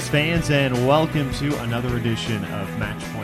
Fans, and welcome to another edition of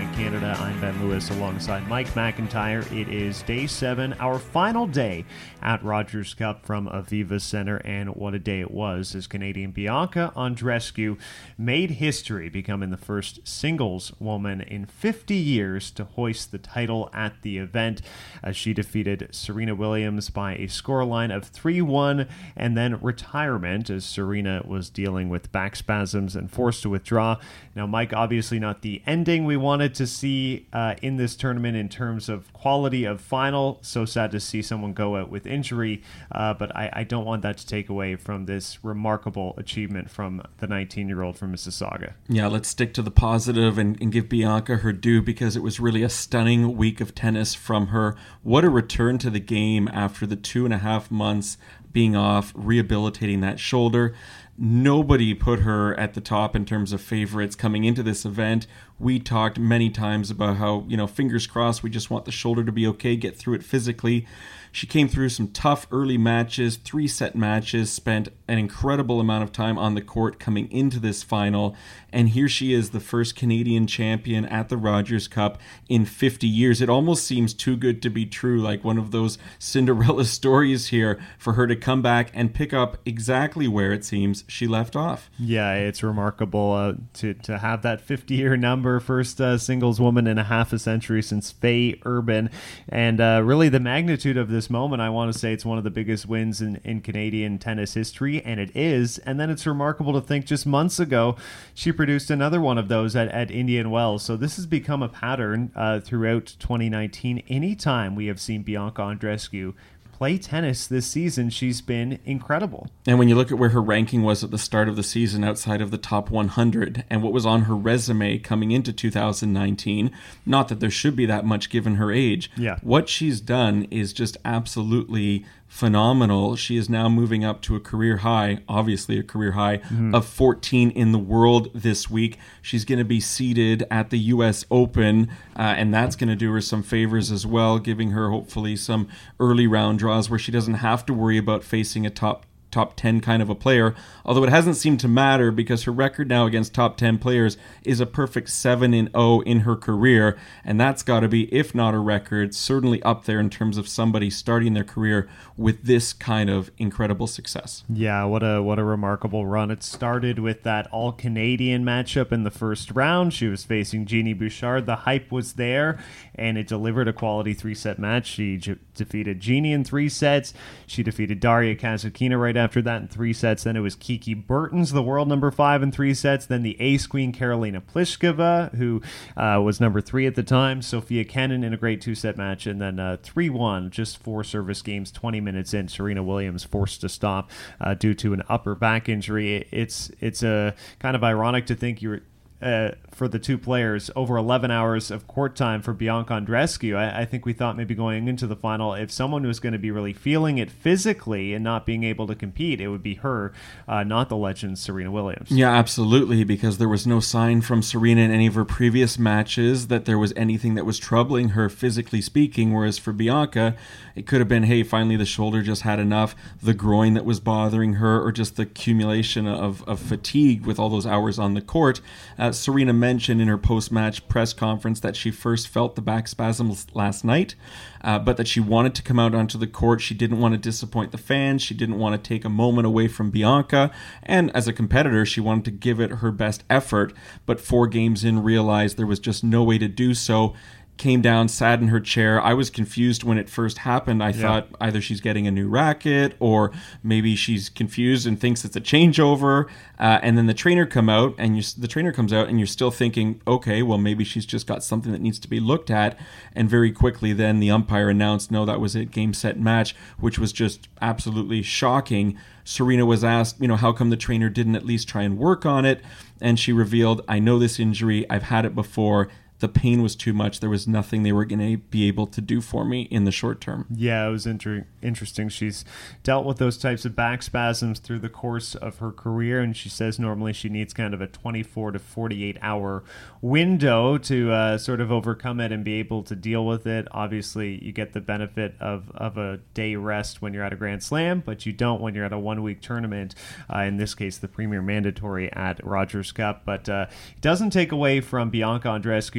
Matchpoint Canada. I'm Ben Lewis alongside Mike McIntyre. It is day seven, our final day at Rogers Cup from Aviva Center, and what a day it was as Canadian Bianca Andreescu made history, becoming the first singles woman in 50 years to hoist the title at the event as she defeated Serena Williams by a scoreline of 3 1 and then retirement as Serena was dealing with back spasms and forced to withdraw. Now, Mike, obviously not the ending we wanted to see uh, in this tournament in terms of quality of final. So sad to see someone go out with injury, uh, but I, I, don't want that to take away from this remarkable achievement from the 19 year old from Mississauga. Yeah, let's stick to the positive and, and give Bianca her due because it was really a stunning week of tennis from her. What a return to the game after the two and a half months being off, rehabilitating that shoulder. Nobody put her at the top in terms of favorites coming into this event. We talked many times about how, you know, fingers crossed, we just want the shoulder to be okay, get through it physically. She came through some tough early matches, three set matches, spent an incredible amount of time on the court coming into this final. And here she is, the first Canadian champion at the Rogers Cup in 50 years. It almost seems too good to be true, like one of those Cinderella stories here for her to come back and pick up exactly where it seems she left off. Yeah, it's remarkable uh, to, to have that 50 year number, first uh, singles woman in a half a century since Faye Urban. And uh, really, the magnitude of this moment, I want to say it's one of the biggest wins in, in Canadian tennis history, and it is. And then it's remarkable to think just months ago, she produced another one of those at, at Indian Wells. So this has become a pattern uh, throughout 2019. Anytime we have seen Bianca Andreescu play tennis this season, she's been incredible. And when you look at where her ranking was at the start of the season outside of the top 100 and what was on her resume coming into 2019, not that there should be that much given her age. Yeah. What she's done is just absolutely phenomenal. She is now moving up to a career high, obviously a career high mm-hmm. of 14 in the world this week. She's going to be seeded at the U.S. Open, uh, and that's going to do her some favors as well, giving her hopefully some early round draws where she doesn't have to worry about facing a top top 10 kind of a player, although it hasn't seemed to matter because her record now against top 10 players is a perfect 7 in 0 in her career, and that's got to be if not a record, certainly up there in terms of somebody starting their career with this kind of incredible success. Yeah, what a what a remarkable run. It started with that all-Canadian matchup in the first round. She was facing Genie Bouchard. The hype was there and it delivered a quality three-set match. She j- defeated Genie in 3 sets. She defeated Daria Kasatkina right after that in three sets. Then it was Kiki Bertens, the world number five in three sets. Then the ace queen Karolina Pliskova, who uh, was number three at the time. Sofia Kenin in a great two set match. And then uh, 3 1, just four service games, 20 minutes in. Serena Williams forced to stop uh, due to an upper back injury. It's, it's a uh, kind of ironic to think you're uh, for the two players over 11 hours of court time for Bianca Andreescu. I, I, think we thought maybe going into the final, if someone was going to be really feeling it physically and not being able to compete, it would be her, uh, not the legend Serena Williams. Yeah, absolutely, because there was no sign from Serena in any of her previous matches that there was anything that was troubling her physically speaking, whereas for Bianca, it could have been, hey, finally the shoulder just had enough, the groin that was bothering her, or just the accumulation of, of fatigue with all those hours on the court. Uh, uh, Serena mentioned in her post match press conference that she first felt the back spasms last night, uh, but that she wanted to come out onto the court. She didn't want to disappoint the fans. She didn't want to take a moment away from Bianca. And as a competitor, she wanted to give it her best effort, but four games in realized there was just no way to do so came down, sat in her chair. I was confused when it first happened. I yeah. thought either she's getting a new racket or maybe she's confused and thinks it's a changeover. Uh, and then the trainer come out, and you, the trainer comes out, and you're still thinking, okay, well maybe she's just got something that needs to be looked at. And very quickly, then the umpire announced, no, that was a game set match, which was just absolutely shocking. Serena was asked, you know, how come the trainer didn't at least try and work on it? And she revealed, I know this injury, I've had it before the pain was too much. There was nothing they were going to be able to do for me in the short term. Yeah, it was inter- interesting. She's dealt with those types of back spasms through the course of her career, and she says normally she needs kind of a 24 to 48 hour window to uh, sort of overcome it and be able to deal with it. Obviously, you get the benefit of, of a day rest when you're at a Grand Slam, but you don't when you're at a one week tournament. Uh, in this case, the Premier Mandatory at Rogers Cup. But uh, it doesn't take away from Bianca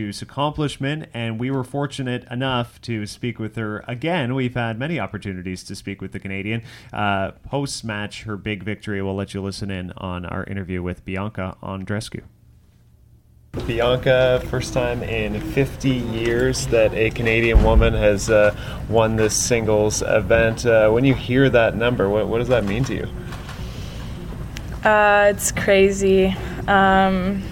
Andreescu's accomplishment, and we were fortunate enough to speak with her again. We've had many opportunities to speak with the Canadian. Uh, Post match, her big victory, we'll let you listen in on our interview with Bianca Andreescu. Bianca, first time in 50 years that a Canadian woman has uh, won this singles event. Uh, when you hear that number, what, what, does that mean to you? Uh, it's crazy. Um,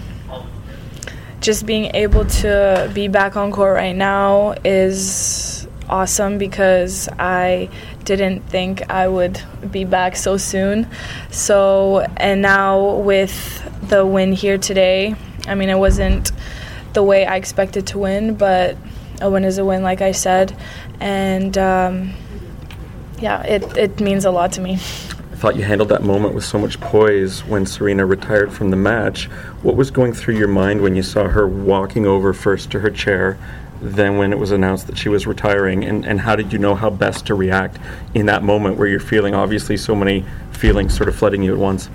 just being able to be back on court right now is awesome because I didn't think I would be back so soon. So, and now with the win here today, I mean, it wasn't the way I expected to win, but a win is a win, like I said. And um, yeah, it, it means a lot to me thought you handled that moment with so much poise when Serena retired from the match. What was going through your mind when you saw her walking over first to her chair, then when it was announced that she was retiring? And, and how did you know how best to react in that moment where you're feeling obviously so many feelings sort of flooding you at once?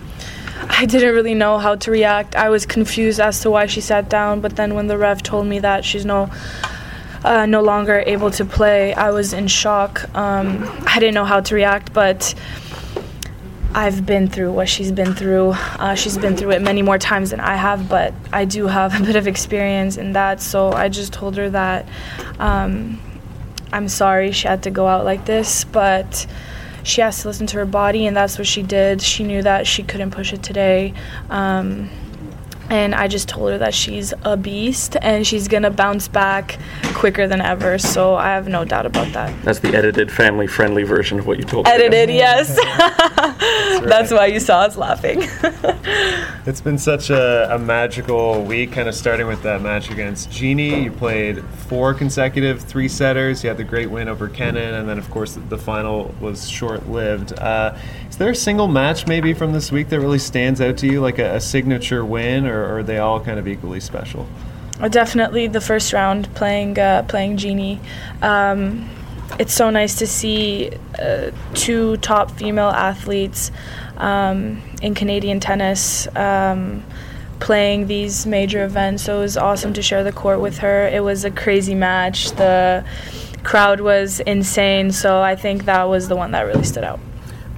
I didn't really know how to react. I was confused as to why she sat down, but then when the ref told me that she's no uh, no longer able to play, I was in shock. Um, I didn't know how to react, but I've been through what she's been through. Uh, she's been through it many more times than I have, but I do have a bit of experience in that. So I just told her that um, I'm sorry she had to go out like this, but she has to listen to her body, and that's what she did. She knew that she couldn't push it today. Um, and I just told her that she's a beast and she's gonna bounce back quicker than ever. So I have no doubt about that. That's the edited, family-friendly version of what you told. Me. Edited, her. yes. That's, right. That's, why you saw us laughing. it's been such a, a, magical week, kind of starting with that match against Genie. You played four consecutive three setters. You had the great win over Kenin, and then of course the final was short-lived. Uh, is there a single match maybe from this week that really stands out to you, like a, a signature win, or, or, are they all kind of equally special? Definitely the first round playing uh, playing Genie. Um, it's so nice to see uh, two top female athletes um, in Canadian tennis. Um, playing these major events. So it was awesome to share the court with her. It was a crazy match. The crowd was insane. So I think that was the one that really stood out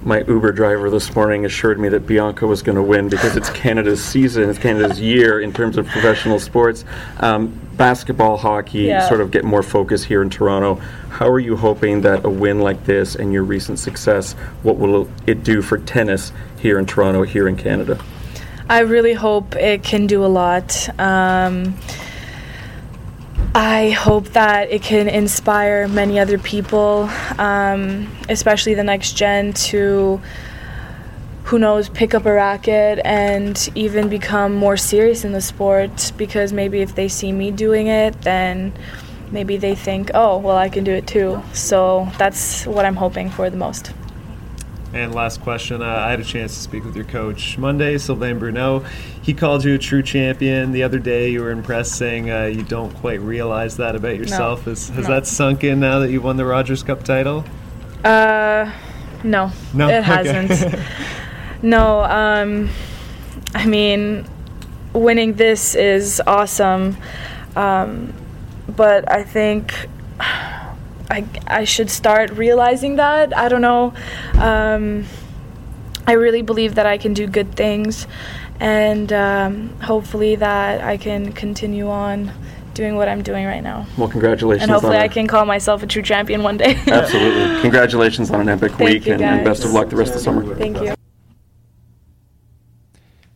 my Uber driver this morning assured me that Bianca was going to win because it's Canada's season, it's Canada's year in terms of professional sports. Um, basketball, hockey yeah. sort of get more focus here in Toronto. How are you hoping that a win like this and your recent success, what will it do for tennis here in Toronto, here in Canada? I really hope it can do a lot. Um, I hope that it can inspire many other people, um, especially the next gen, to who knows, pick up a racket and even become more serious in the sport. Because maybe if they see me doing it, then maybe they think, oh, well, I can do it too. So that's what I'm hoping for the most. And last question, uh, I had a chance to speak with your coach Monday, Sylvain Bruneau. He called you a true champion. The other day, you were impressed, saying uh, you don't quite realize that about yourself. No. Has, has no. that sunk in now that you've won the Rogers Cup title? Uh, no, no, it hasn't. no, um, I mean, winning this is awesome, um, but I think I, I should start realizing that. I don't know. Um, I really believe that I can do good things, and um, hopefully that I can continue on doing what I'm doing right now. Well, congratulations. And hopefully I can call myself a true champion one day. Absolutely. Congratulations on an epic Thank week, and, and, best of luck the rest of the summer. Thank you.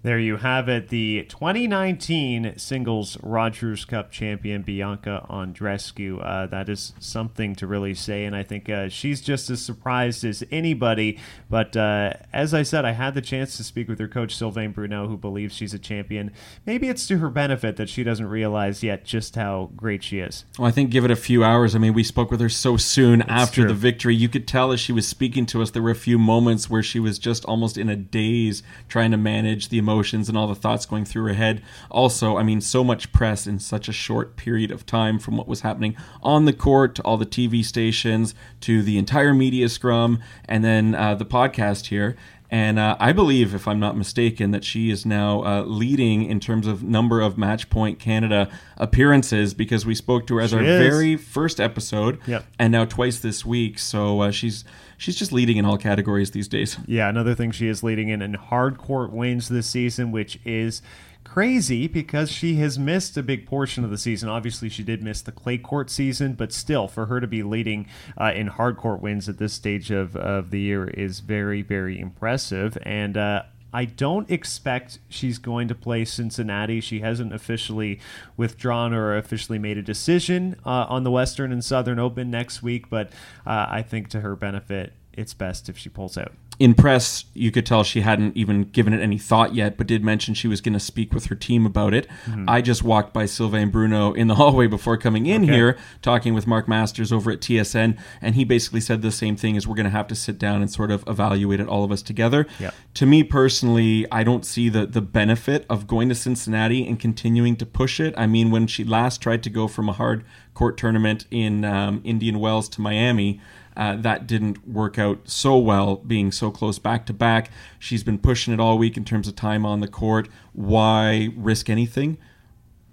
There you have it. The 2019 singles Rogers Cup champion Bianca Andreescu. Uh, that is something to really say, and I think uh, she's just as surprised as anybody. But uh, as I said, I had the chance to speak with her coach Sylvain Bruneau, who believes she's a champion. Maybe it's to her benefit that she doesn't realize yet just how great she is. Well, I think give it a few hours. I mean, we spoke with her so soon after true. the victory. You could tell as she was speaking to us, there were a few moments where she was just almost in a daze trying to manage the emotions and all the thoughts going through her head. Also, I mean, so much press in such a short period of time from what was happening on the court to all the TV stations to the entire media scrum and then uh, the podcast here. And uh, I believe, if I'm not mistaken, that she is now uh, leading in terms of number of Match Point Canada appearances because we spoke to her as she our is. very first episode, yep. and now twice this week. So uh, she's she's just leading in all categories these days. Yeah, another thing she is leading in in hard court wins this season, which is crazy because she has missed a big portion of the season. Obviously, she did miss the clay court season, but still, for her to be leading uh, in hard court wins at this stage of, of the year is very, very impressive. And uh, I don't expect she's going to play Cincinnati. She hasn't officially withdrawn or officially made a decision uh, on the Western and Southern Open next week, but uh, I think to her benefit, it's best if she pulls out in press, you could tell she hadn't even given it any thought yet, but did mention she was going to speak with her team about it. Mm-hmm. I just walked by Sylvain Bruneau in the hallway before coming in okay. here, talking with Mark Masters over at TSN, and he basically said the same thing: is we're going to have to sit down and sort of evaluate it, all of us together. Yep. To me personally, I don't see the the benefit of going to Cincinnati and continuing to push it. I mean, when she last tried to go from a hard court tournament in um, Indian Wells to Miami. Uh, that didn't work out so well, being so close back to back. She's been pushing it all week in terms of time on the court. Why risk anything?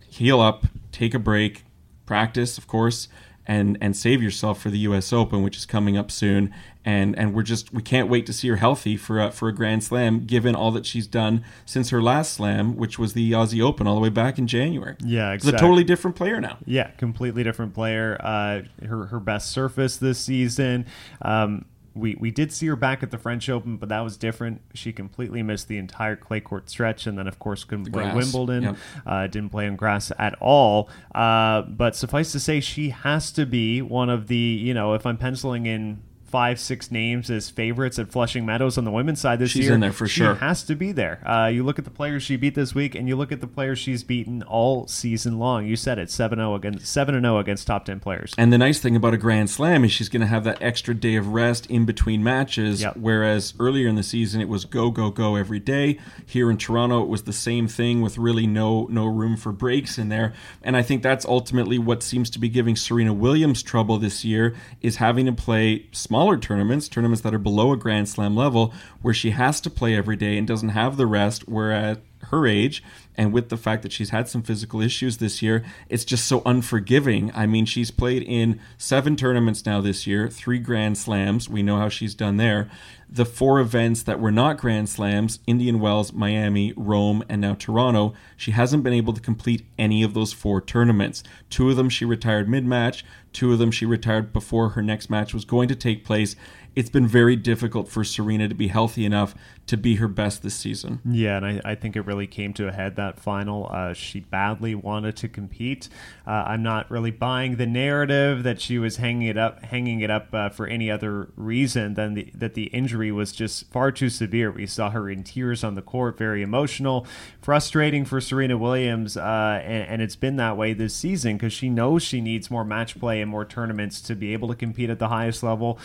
Heal up, take a break, practice, of course, and and save yourself for the U.S. Open, which is coming up soon. And and we're just we can't wait to see her healthy for a, for a Grand Slam, given all that she's done since her last Slam, which was the Aussie Open all the way back in January. Yeah, exactly. It's a totally different player now. Yeah, completely different player. Uh, her her best surface this season. Um, we, we did see her back at the French Open, but that was different. She completely missed the entire clay court stretch, and then of course couldn't play Wimbledon. Yep. Uh, didn't play on grass at all. Uh, but suffice to say, she has to be one of the you know if I'm penciling in five, six names as favorites at Flushing Meadows on the women's side this she's year. She's in there for she sure. has to be there. Uh, you look at the players she beat this week, and you look at the players she's beaten all season long. You said it, 7-0 against 7-0 against top 10 players. And the nice thing about a Grand Slam is she's going to have that extra day of rest in between matches, yep. whereas earlier in the season it was go, go, go every day. Here in Toronto it was the same thing with really no, no room for breaks in there. And I think that's ultimately what seems to be giving Serena Williams trouble this year is having to play smaller tournaments, tournaments that are below a Grand Slam level, where she has to play every day and doesn't have the rest. Whereas her age and with the fact that she's had some physical issues this year, it's just so unforgiving. I mean, she's played in seven tournaments now this year, three Grand Slams. We know how she's done there. The four events that were not Grand Slams Indian Wells, Miami, Rome, and now Toronto she hasn't been able to complete any of those four tournaments. Two of them she retired mid match, two of them she retired before her next match was going to take place it's been very difficult for Serena to be healthy enough to be her best this season. Yeah, and I, I think it really came to a head that final. Uh, she badly wanted to compete. Uh, I'm not really buying the narrative that she was hanging it up, hanging it up uh, for any other reason than the, that the injury was just far too severe. We saw her in tears on the court, very emotional, frustrating for Serena Williams, uh, and, and, it's been that way this season because she knows she needs more match play and more tournaments to be able to compete at the highest level.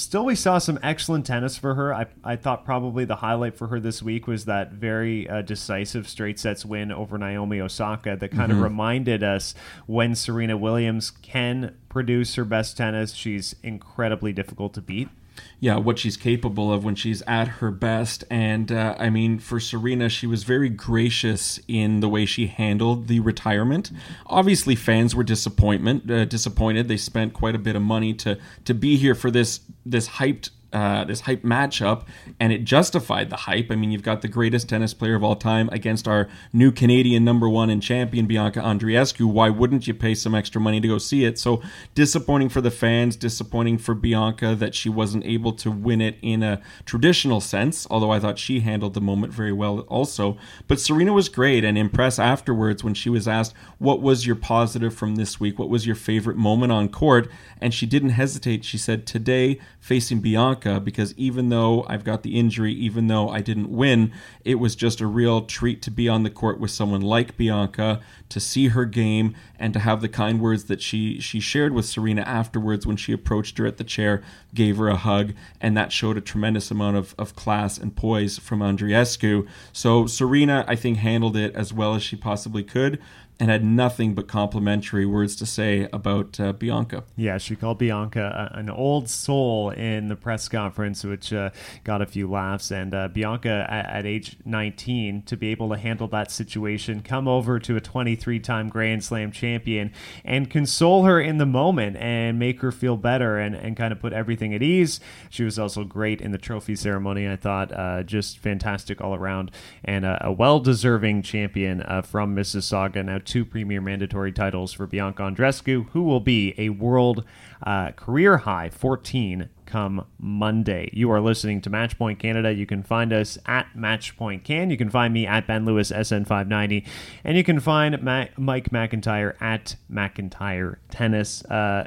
Still, we saw some excellent tennis for her. I, I thought probably the highlight for her this week was that very uh, decisive straight sets win over Naomi Osaka that kind mm-hmm. of reminded us when Serena Williams can produce her best tennis, she's incredibly difficult to beat yeah, what she's capable of when she's at her best. And uh, I mean, for Serena, she was very gracious in the way she handled the retirement. Obviously, fans were disappointment uh, disappointed. They spent quite a bit of money to to be here for this this hyped uh, this hype matchup, and it justified the hype. I mean, you've got the greatest tennis player of all time against our new Canadian number one and champion Bianca Andreescu. Why wouldn't you pay some extra money to go see it? So disappointing for the fans, disappointing for Bianca that she wasn't able to win it in a traditional sense. Although I thought she handled the moment very well, also. But Serena was great and impressed afterwards when she was asked, "What was your positive from this week? What was your favorite moment on court?" And she didn't hesitate. She said, "Today, facing Bianca." Bianca because even though I've got the injury, even though I didn't win, it was just a real treat to be on the court with someone like Bianca, to see her game, and to have the kind words that she she shared with Serena afterwards when she approached her at the chair, gave her a hug, and that showed a tremendous amount of, of class and poise from Andreescu. So Serena, I think, handled it as well as she possibly could and had nothing but complimentary words to say about uh, Bianca. Yeah, she called Bianca an old soul in the press conference, which uh, got a few laughs. And uh, Bianca, at, at, age 19, to be able to handle that situation, come over to a 23 time Grand Slam champion and console her in the moment and make her feel better and, and kind of put everything at ease. She was also great in the trophy ceremony, I thought. Uh, just fantastic all around and a well deserving champion uh, from Mississauga. Now, two premier mandatory titles for Bianca Andreescu, who will be a world uh, career high 14 come Monday. You are listening to Matchpoint Canada. You can find us at Matchpoint Can. You can find me at Ben Lewis SN590, and you can find Ma- Mike McIntyre at McIntyre Tennis. Uh,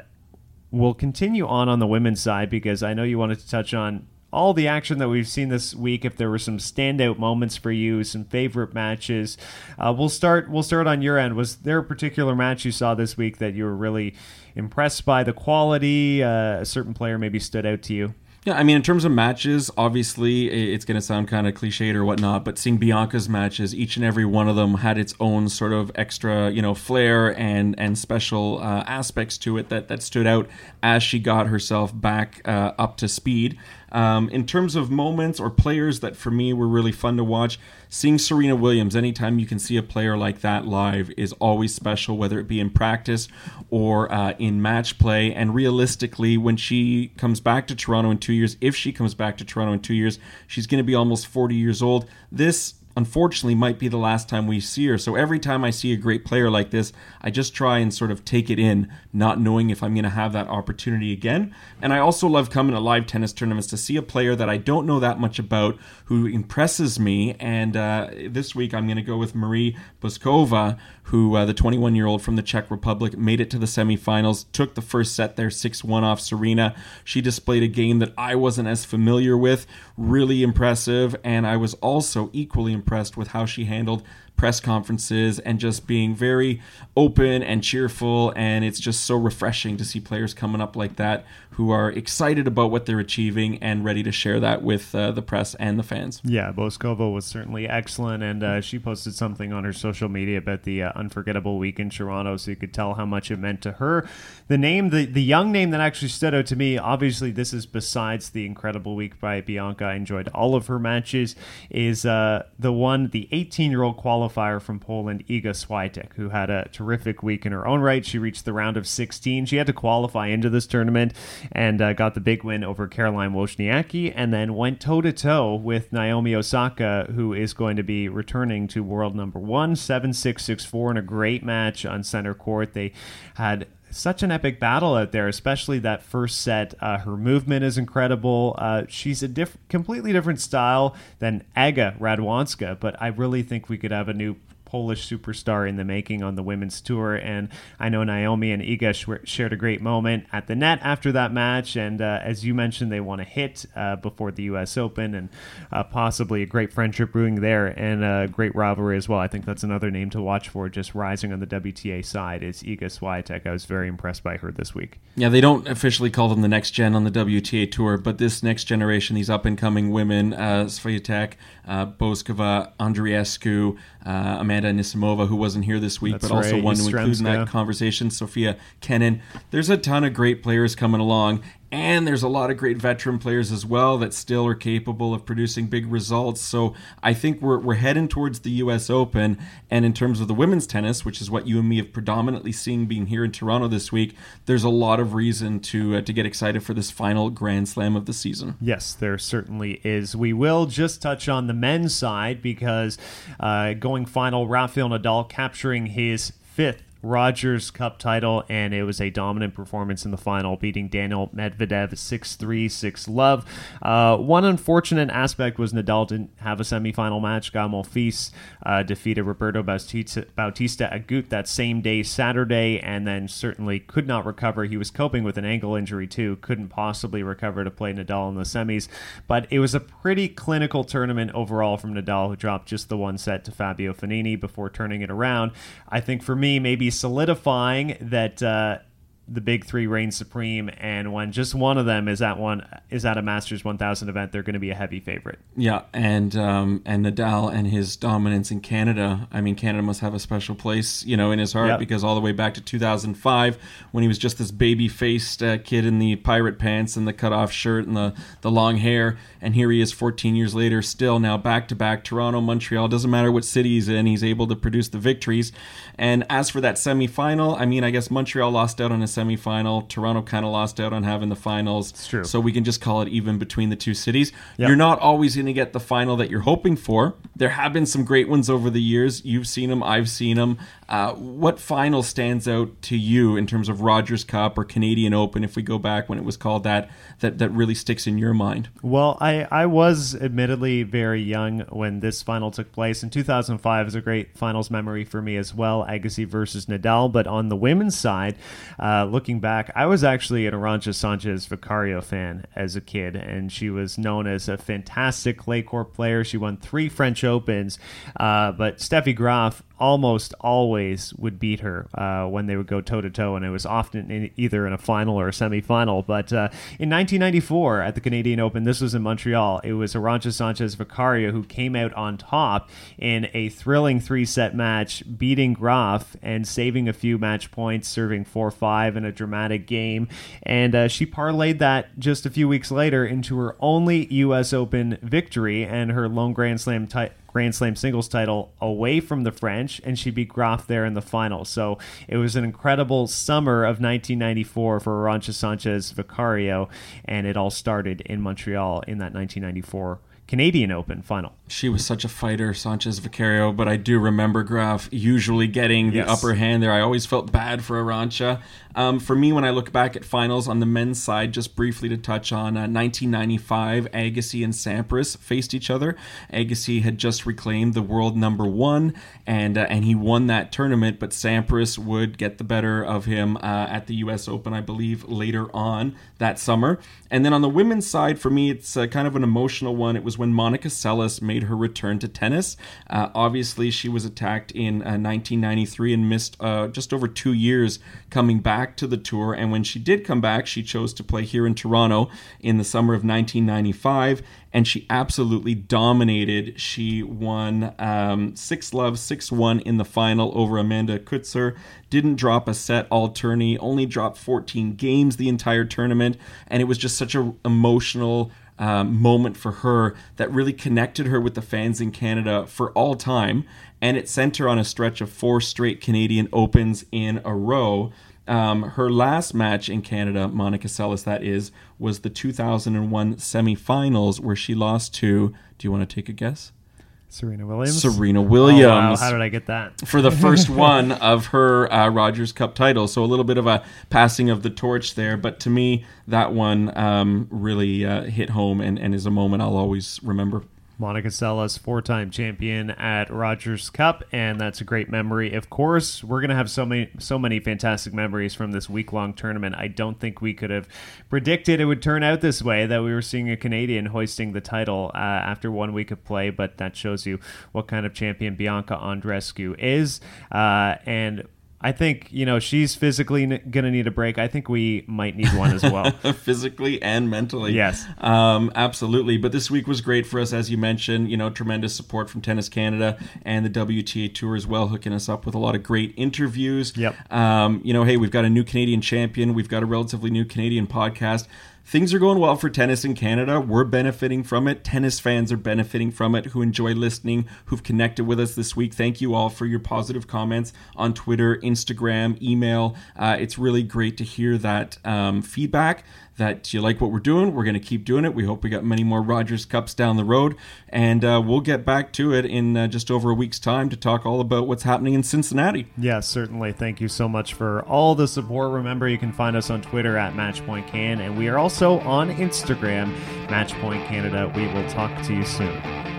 we'll continue on on the women's side because I know you wanted to touch on all the action that we've seen this week. If there were some standout moments for you, some favorite matches, uh, we'll start. We'll start on your end. Was there a particular match you saw this week that you were really impressed by the quality? Uh, a certain player maybe stood out to you. Yeah, I mean, in terms of matches, obviously it's going to sound kind of cliched or whatnot, but seeing Bianca's matches, each and every one of them had its own sort of extra, you know, flair and and special uh, aspects to it that that stood out as she got herself back uh, up to speed. Um, in terms of moments or players that for me were really fun to watch, seeing Serena Williams, anytime you can see a player like that live, is always special, whether it be in practice or uh, in match play. And realistically, when she comes back to Toronto in two years, if she comes back to Toronto in two years, she's going to be almost 40 years old. This unfortunately might be the last time we see her. So every time I see a great player like this, I just try and sort of take it in, not knowing if I'm going to have that opportunity again. And I also love coming to live tennis tournaments to see a player that I don't know that much about who impresses me. And uh, this week I'm going to go with Marie Bouzkova, who uh, the 21 year old from the Czech Republic made it to the semifinals, took the first set there 6 1 off Serena. She displayed a game that I wasn't as familiar with, really impressive, and I was also equally impressed with how she handled press conferences and just being very open and cheerful. And it's just so refreshing to see players coming up like that who are excited about what they're achieving and ready to share that with uh, the press and the fans. Yeah, Bouzkova was certainly excellent, and uh, she posted something on her social media about the uh, unforgettable week in Toronto, so you could tell how much it meant to her. The name, the the young name that actually stood out to me, obviously this is besides the incredible week by Bianca. I enjoyed all of her matches. Is uh, the one the 18 year old qualifier from Poland, Iga Swiatek, who had a terrific week in her own right. She reached the round of 16. She had to qualify into this tournament and uh, got the big win over Caroline Wozniacki, and then went toe to toe with Naomi Osaka, who is going to be returning to world number one, seven six six four in a great match on center court. They had such an epic battle out there, especially that first set. Uh, her movement is incredible. Uh, she's a diff- completely different style than Aga Radwanska, but I really think we could have a new Polish superstar in the making on the women's tour. And I know Naomi and Iga sh- shared a great moment at the net after that match. And uh, as you mentioned, they want to hit uh, before the U.S. Open and uh, possibly a great friendship brewing there and a great rivalry as well. I think that's another name to watch for just rising on the WTA side is Iga Swiatek. I was very impressed by her this week. Yeah, they don't officially call them the next gen on the WTA tour, but this next generation, these up and coming women, uh, Swiatek, uh, Bouzkova, Andreescu, uh, Amanda Anisimova, who wasn't here this week, That's but also right. one to include in that conversation, Sofia Kenin. There's a ton of great players coming along. And there's a lot of great veteran players as well that still are capable of producing big results. So I think we're, we're heading towards the U.S. Open. And in terms of the women's tennis, which is what you and me have predominantly seen being here in Toronto this week, there's a lot of reason to uh, to get excited for this final Grand Slam of the season. Yes, there certainly is. We will just touch on the men's side because uh, going final, Rafael Nadal capturing his fifth Rogers Cup title, and it was a dominant performance in the final, beating Daniel Medvedev 6 3, 6 love. Uh, one unfortunate aspect was Nadal didn't have a semifinal match. Gael Monfils uh, defeated Roberto Bautista, Bautista Agut that same day, Saturday, and then certainly could not recover. He was coping with an ankle injury too, couldn't possibly recover to play Nadal in the semis. But it was a pretty clinical tournament overall from Nadal, who dropped just the one set to Fabio Fognini before turning it around. I think for me, maybe solidifying that uh, the big three reign supreme, and when just one of them is at one is at a Masters 1000 event, they're going to be a heavy favorite. Yeah, and um, and Nadal and his dominance in Canada. I mean, Canada must have a special place, you know, in his heart yep. because all the way back to 2005, when he was just this baby faced uh, kid in the pirate pants and the cut off shirt and the the long hair, and here he is 14 years later, still now back to back Toronto, Montreal. Doesn't matter what city he's in, he's able to produce the victories. And as for that semifinal, I mean, I guess Montreal lost out on a semifinal. Toronto kind of lost out on having the finals. It's true. So we can just call it even between the two cities. Yep. You're not always going to get the final that you're hoping for. There have been some great ones over the years. You've seen them. I've seen them. Uh, what final stands out to you in terms of Rogers Cup or Canadian Open, if we go back when it was called that, that, that really sticks in your mind? Well, I, I was admittedly very young when this final took place. In 2005 is a great finals memory for me as well, Agassi versus Nadal. But on the women's side, uh, looking back, I was actually an Arantxa Sanchez Vicario fan as a kid, and she was known as a fantastic clay court player. She won three French Opens, uh, but Steffi Graf almost always would beat her uh, when they would go toe to toe, and it was often in either in a final or a semifinal. But uh, in 1994 at the Canadian Open, this was in Montreal. It was Arantxa Sanchez Vicario who came out on top in a thrilling three set match, beating Graf and saving a few match points, serving 4 5 in a dramatic game. And uh, she parlayed that just a few weeks later into her only U.S. Open victory and her lone Grand Slam title Grand Slam singles title away from the French, and she beat Graf there in the final. So it was an incredible summer of 1994 for Arantxa Sanchez Vicario, and it all started in Montreal in that 1994 Canadian Open final. She was such a fighter, Sanchez Vicario, but I do remember Graf usually getting the yes. upper hand there. I always felt bad for Arantxa. Um, for me, when I look back at finals on the men's side, just briefly to touch on uh, 1995, Agassi and Sampras faced each other. Agassi had just reclaimed the world number one, and uh, and he won that tournament, but Sampras would get the better of him uh, at the U.S. Open, I believe, later on that summer. And then on the women's side, for me, it's uh, kind of an emotional one. It was when Monica Seles made her return to tennis. Uh, obviously, she was attacked in 1993 uh, and missed just over two years coming back back to the tour, and when she did come back, she chose to play here in Toronto in the summer of 1995, and she absolutely dominated. She won um, 6 love, 6 1 in the final over Amanda Coetzer. Didn't drop a set all tourney, only dropped 14 games the entire tournament, and it was just such an emotional. Um, moment for her that really connected her with the fans in Canada for all time. And it sent her on a stretch of four straight Canadian Opens in a row. Um, her last match in Canada, Monica Seles, that is, was the 2001 semifinals where she lost to. Do you want to take a guess? Serena Williams. Serena Williams. Oh, wow. How did I get that? For the first one of her uh, Rogers Cup title. So a little bit of a passing of the torch there. But to me, that one um, really uh, hit home and, and is a moment I'll always remember. Monica Seles, four-time champion at Rogers Cup, and that's a great memory. Of course, we're going to have so many, so many fantastic memories from this week-long tournament. I don't think we could have predicted it would turn out this way. That we were seeing a Canadian hoisting the title uh, after one week of play, but that shows you what kind of champion Bianca Andreescu is. Uh, and I think you know she's physically n- going to need a break. I think we might need one as well, physically and mentally. Yes, um, absolutely. But this week was great for us, as you mentioned. You know, tremendous support from Tennis Canada and the WTA Tour as well, hooking us up with a lot of great interviews. Yep. Um, you know, hey, we've got a new Canadian champion. We've got a relatively new Canadian podcast things are going well for tennis in Canada. We're benefiting from it. Tennis fans are benefiting from it who enjoy listening, who've connected with us this week. Thank you all for your positive comments on Twitter, Instagram, email. Uh, it's really great to hear that um, feedback that you like what we're doing. We're going to keep doing it. We hope we got many more Rogers Cups down the road. And uh, we'll get back to it in uh, just over a week's time to talk all about what's happening in Cincinnati. Yeah, certainly. Thank you so much for all the support. Remember, you can find us on Twitter at Matchpoint MatchPointCan, and we are also on Instagram, Matchpoint Canada. We will talk to you soon.